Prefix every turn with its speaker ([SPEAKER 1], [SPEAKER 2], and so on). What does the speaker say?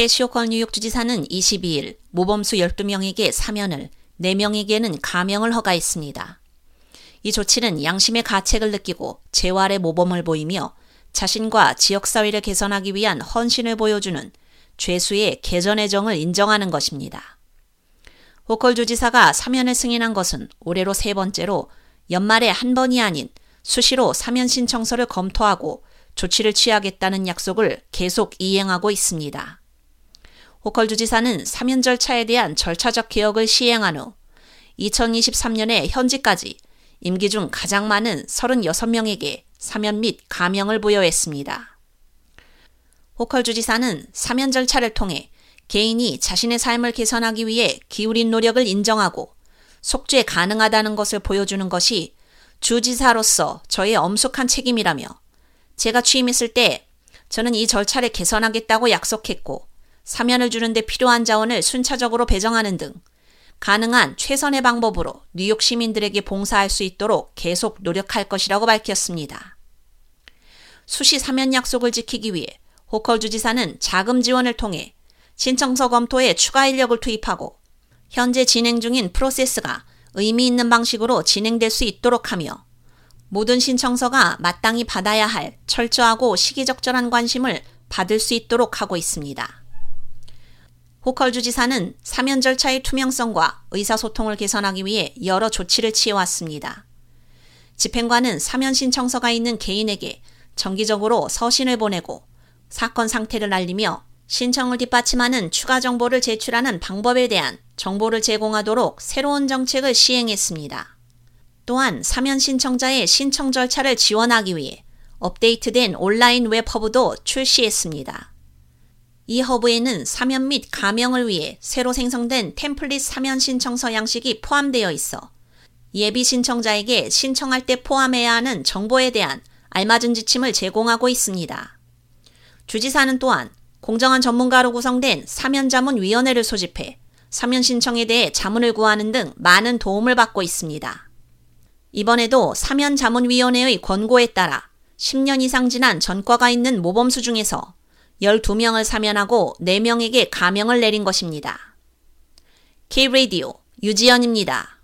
[SPEAKER 1] 캐시오컬 뉴욕 주지사는 22일 모범수 12명에게 사면을, 4명에게는 가명을 허가했습니다. 이 조치는 양심의 가책을 느끼고 재활의 모범을 보이며 자신과 지역사회를 개선하기 위한 헌신을 보여주는 죄수의 개전의 정을 인정하는 것입니다. 호컬 주지사가 사면을 승인한 것은 올해로 세 번째로 연말에 한 번이 아닌 수시로 사면 신청서를 검토하고 조치를 취하겠다는 약속을 계속 이행하고 있습니다. 호컬 주지사는 사면 절차에 대한 절차적 개혁을 시행한 후 2023년에 현지까지 임기 중 가장 많은 36명에게 사면 및 가명을 부여했습니다. 호컬 주지사는 사면 절차를 통해 개인이 자신의 삶을 개선하기 위해 기울인 노력을 인정하고 속죄 가능하다는 것을 보여주는 것이 주지사로서 저의 엄숙한 책임이라며 제가 취임했을 때 저는 이 절차를 개선하겠다고 약속했고 사면을 주는데 필요한 자원을 순차적으로 배정하는 등 가능한 최선의 방법으로 뉴욕 시민들에게 봉사할 수 있도록 계속 노력할 것이라고 밝혔습니다. 수시 사면 약속을 지키기 위해 호컬 주지사는 자금 지원을 통해 신청서 검토에 추가 인력을 투입하고 현재 진행 중인 프로세스가 의미 있는 방식으로 진행될 수 있도록 하며 모든 신청서가 마땅히 받아야 할 철저하고 시기적절한 관심을 받을 수 있도록 하고 있습니다. 호컬 주지사는 사면 절차의 투명성과 의사소통을 개선하기 위해 여러 조치를 취해왔습니다. 집행관은 사면 신청서가 있는 개인에게 정기적으로 서신을 보내고 사건 상태를 알리며 신청을 뒷받침하는 추가 정보를 제출하는 방법에 대한 정보를 제공하도록 새로운 정책을 시행했습니다. 또한 사면 신청자의 신청 절차를 지원하기 위해 업데이트된 온라인 웹 허브도 출시했습니다. 이 허브에는 사면 및 감형을 위해 새로 생성된 템플릿 사면 신청서 양식이 포함되어 있어 예비 신청자에게 신청할 때 포함해야 하는 정보에 대한 알맞은 지침을 제공하고 있습니다. 주지사는 또한 공정한 전문가로 구성된 사면자문위원회를 소집해 사면 신청에 대해 자문을 구하는 등 많은 도움을 받고 있습니다. 이번에도 사면자문위원회의 권고에 따라 10년 이상 지난 전과가 있는 모범수 중에서 12명을 사면하고 4명에게 가명을 내린 것입니다. K-Radio 유지연입니다.